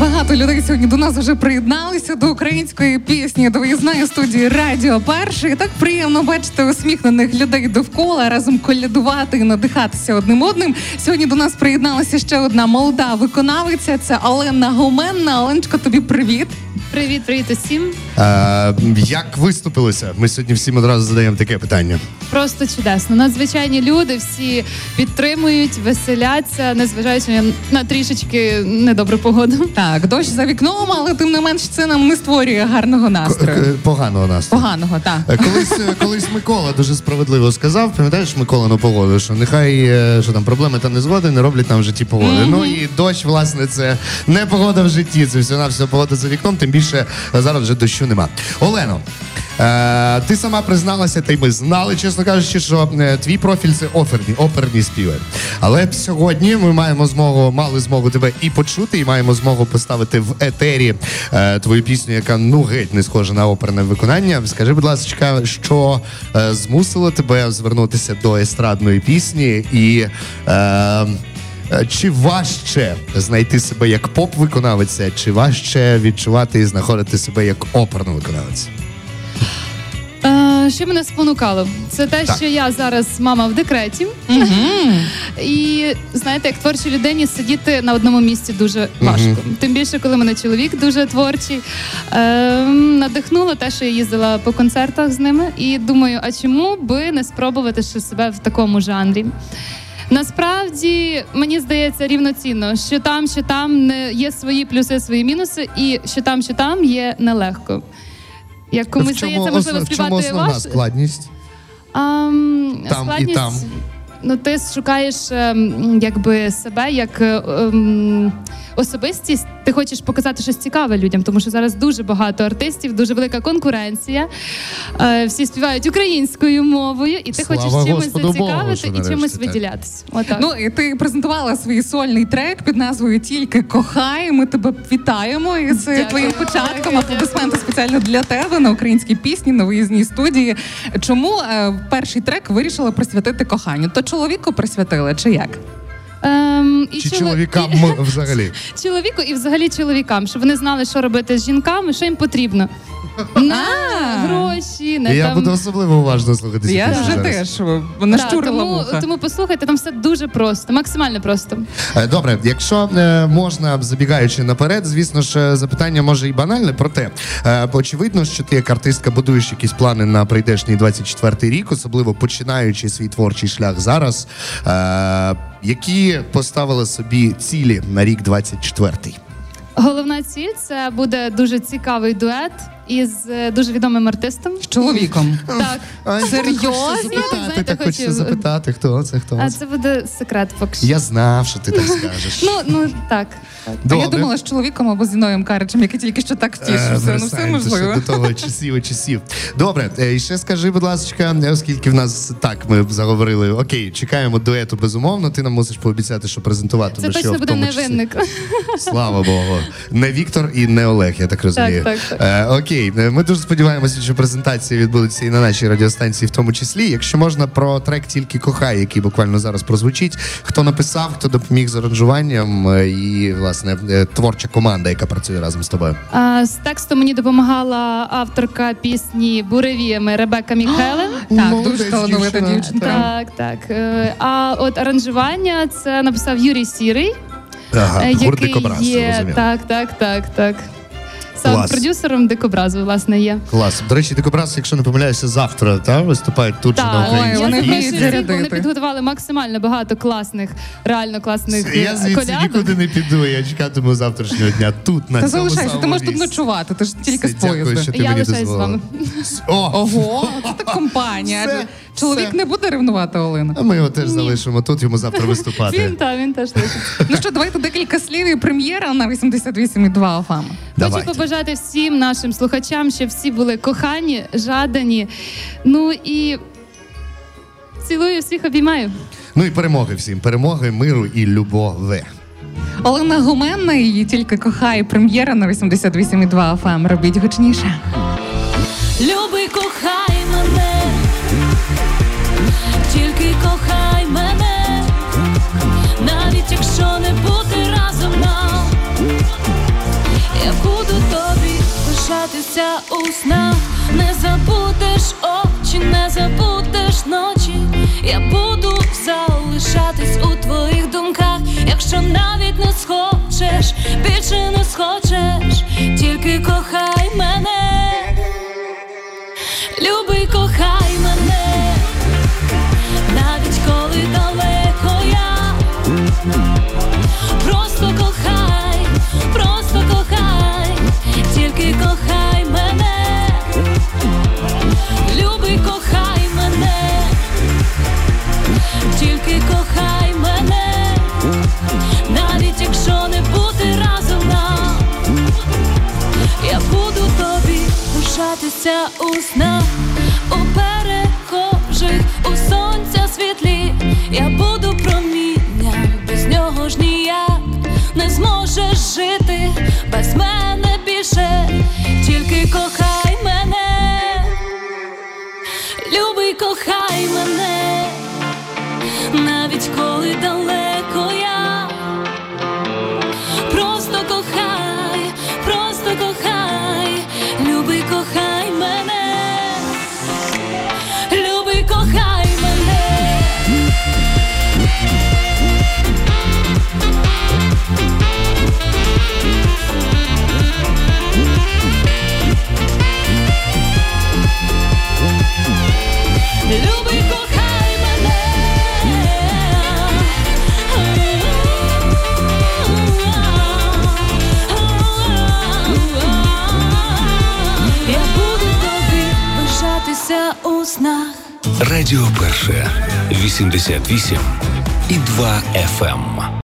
Багато людей сьогодні до нас вже приєдналися до української пісні до виїзної студії Радіо Перший. Так приємно бачити усміхнених людей довкола разом колядувати і надихатися одним одним. Сьогодні до нас приєдналася ще одна молода виконавиця. Це Олена Гоменна. Оленочка, тобі привіт. Привіт, привіт усім. Е, як виступилося? Ми сьогодні всім одразу задаємо таке питання. Просто чудесно. Надзвичайні люди всі підтримують, веселяться, незважаючи на трішечки недобру погоду. Так, дощ за вікном, але тим не менш це нам не створює гарного настрою. К- Поганого настрою. Поганого, так. Е, Колись, е, колись Микола дуже справедливо сказав, пам'ятаєш Миколану погоду, що нехай е, що там проблеми та незгоди не роблять нам в житті погоди. Ну і дощ, власне, це не погода в житті, це все на все погода за вікном, тим більше е, зараз вже дощу нема. Олено, е, ти сама призналася, та й ми знали, чесно кажучи, що е, твій профіль це оперні, оперні співи. Але сьогодні ми маємо змогу, мали змогу тебе і почути, і маємо змогу поставити в етері е, твою пісню, яка ну геть не схожа на оперне виконання. Скажи, будь ласка, що змусило тебе звернутися до естрадної пісні і. Е, чи важче знайти себе як поп-виконавиця, чи важче відчувати і знаходити себе як оперну виконавиця? Е, що мене спонукало? Це те, Так. що я зараз мама в декреті. І знаєте, як творчій людині сидіти на одному місці дуже важко. Тим більше, коли мене чоловік дуже творчий. Е, надихнуло те, що я їздила по концертах з ними, і думаю, а чому би не спробувати ще себе в такому жанрі? Насправді мені здається рівноцінно, що там, що там не є свої плюси, свої мінуси, і що там, що там є нелегко. Як комусь здається, можливо, ос- в чому співати основна ваш складність? Ам, Там і складність, там. Ну, ти шукаєш ем, якби себе як е, ем, особистість. Ти хочеш показати щось цікаве людям, тому що зараз дуже багато артистів, дуже велика конкуренція. Е, всі співають українською мовою, і ти Слава хочеш чимось Господу зацікавити що і чимось так. виділятися. Отак. Ну і ти презентувала свій сольний трек під назвою Тільки кохай. Ми тебе вітаємо із Дякую. твоїм початком. Аплодисменти спеціально для тебе на українській пісні на виїзній студії. Чому е, перший трек вирішила присвятити коханню? То чоловіку присвятили чи як? І Чи чоло- чоловікам і- взагалі? чоловіку і взагалі чоловікам, щоб вони знали, що робити з жінками, що їм потрібно. Не А. гроші, не Я там... буду особливо уважно слухати Я вже зараз. теж Так, нащурила тому, вуха. тому послухайте, там все дуже просто, максимально просто. Е, Добре, якщо е, можна, забігаючи наперед, звісно ж, е, запитання може і банальне, проте е, очевидно, що ти як артистка будуєш якісь плани на прийдешній 24-й рік, особливо починаючи свій творчий шлях зараз. Е, які поставили собі цілі на рік 24-й? Головна ціль це буде дуже цікавий дует із е, дуже відомим артистом. З чоловіком. Так, Ай, Серйозно? запитати, Знаєте, так хочеться хочу- запитати, хто це, хто а це. це буде секрет поки що. Я знав, що ти так скажеш. Ну, ну так. так. А я думала з чоловіком або з Іною Каричем, який тільки що так втішився. Ну все Версайн, можливо. До того часів і часів. Добре, е, і ще скажи, будь ласка, оскільки в нас так ми заговорили, окей, чекаємо дуету безумовно. Ти нам мусиш пообіцяти, що презентуватимеш Це точно в буде тому числі. невинник. Слава Богу. Не Віктор і не Олег, я так розумію. Так, так, Е, окей, е, ми дуже сподіваємося, що презентації відбудуться і на нашій радіостанції, в тому числі. Якщо можна про трек тільки кохай, який буквально зараз прозвучить. Хто написав, хто допоміг з аранжуванням, е, і власне е, творча команда, яка працює разом з тобою. А, з текстом мені допомагала авторка пісні Буревіями Ребека Міхелен. Так, Молодець, дуже талановита дівчинка. Так, так. А от аранжування це написав Юрій Сірий. Ага, який є так, так, так, так. Сам Клас. продюсером дикобразу, власне, є. Клас. До речі, дикобраз, якщо не помиляюся, завтра та виступають тут же на Ой, Україні. вони вміють запрошую зарядити. Вони підготували максимально багато класних, реально класних Я е, звідси колядок. нікуди не піду. Я чекатиму завтрашнього дня. Тут на Та цьому залишайся, ти самому можеш тут місці. ночувати, ти ж тільки з дякую, поїзду. що ти Я мені лишаюсь з дозволила. вами. О, Ого, компанія. Все, Адже Чоловік все. не буде ревнувати Олена. а ми його теж залишимо тут, йому завтра Він виступати. та він теж лишиться. Ну що, давайте декілька слів і прем'єра на 88,2 ОФАМ. Давайте. Хочу побажати всім нашим слухачам, щоб всі були кохані, жадані. Ну і цілую всіх, обіймаю. Ну і перемоги всім. Перемоги, миру і любові. Олена Гуменна, її тільки кохає прем'єра на 88,2 ОФАМ. Робіть гучніше. Люби, кохай мене, тільки кохай мене, навіть якщо не бути разом нам, лишатися у снах, не забудеш очі, не забудеш ночі. Я буду залишатись у твоїх думках, якщо навіть не схочеш, більше не схочеш, тільки кохай тільки кохай мене, навіть якщо не бути разом нам, я буду тобі лишатися у снах, у перехожих, у сонця світлі, я буду промінням, без нього ж ніяк не зможеш жити без мене більше, тільки кохай мене, любий, кохай мене, Радіо Перше 88 і 2 FM.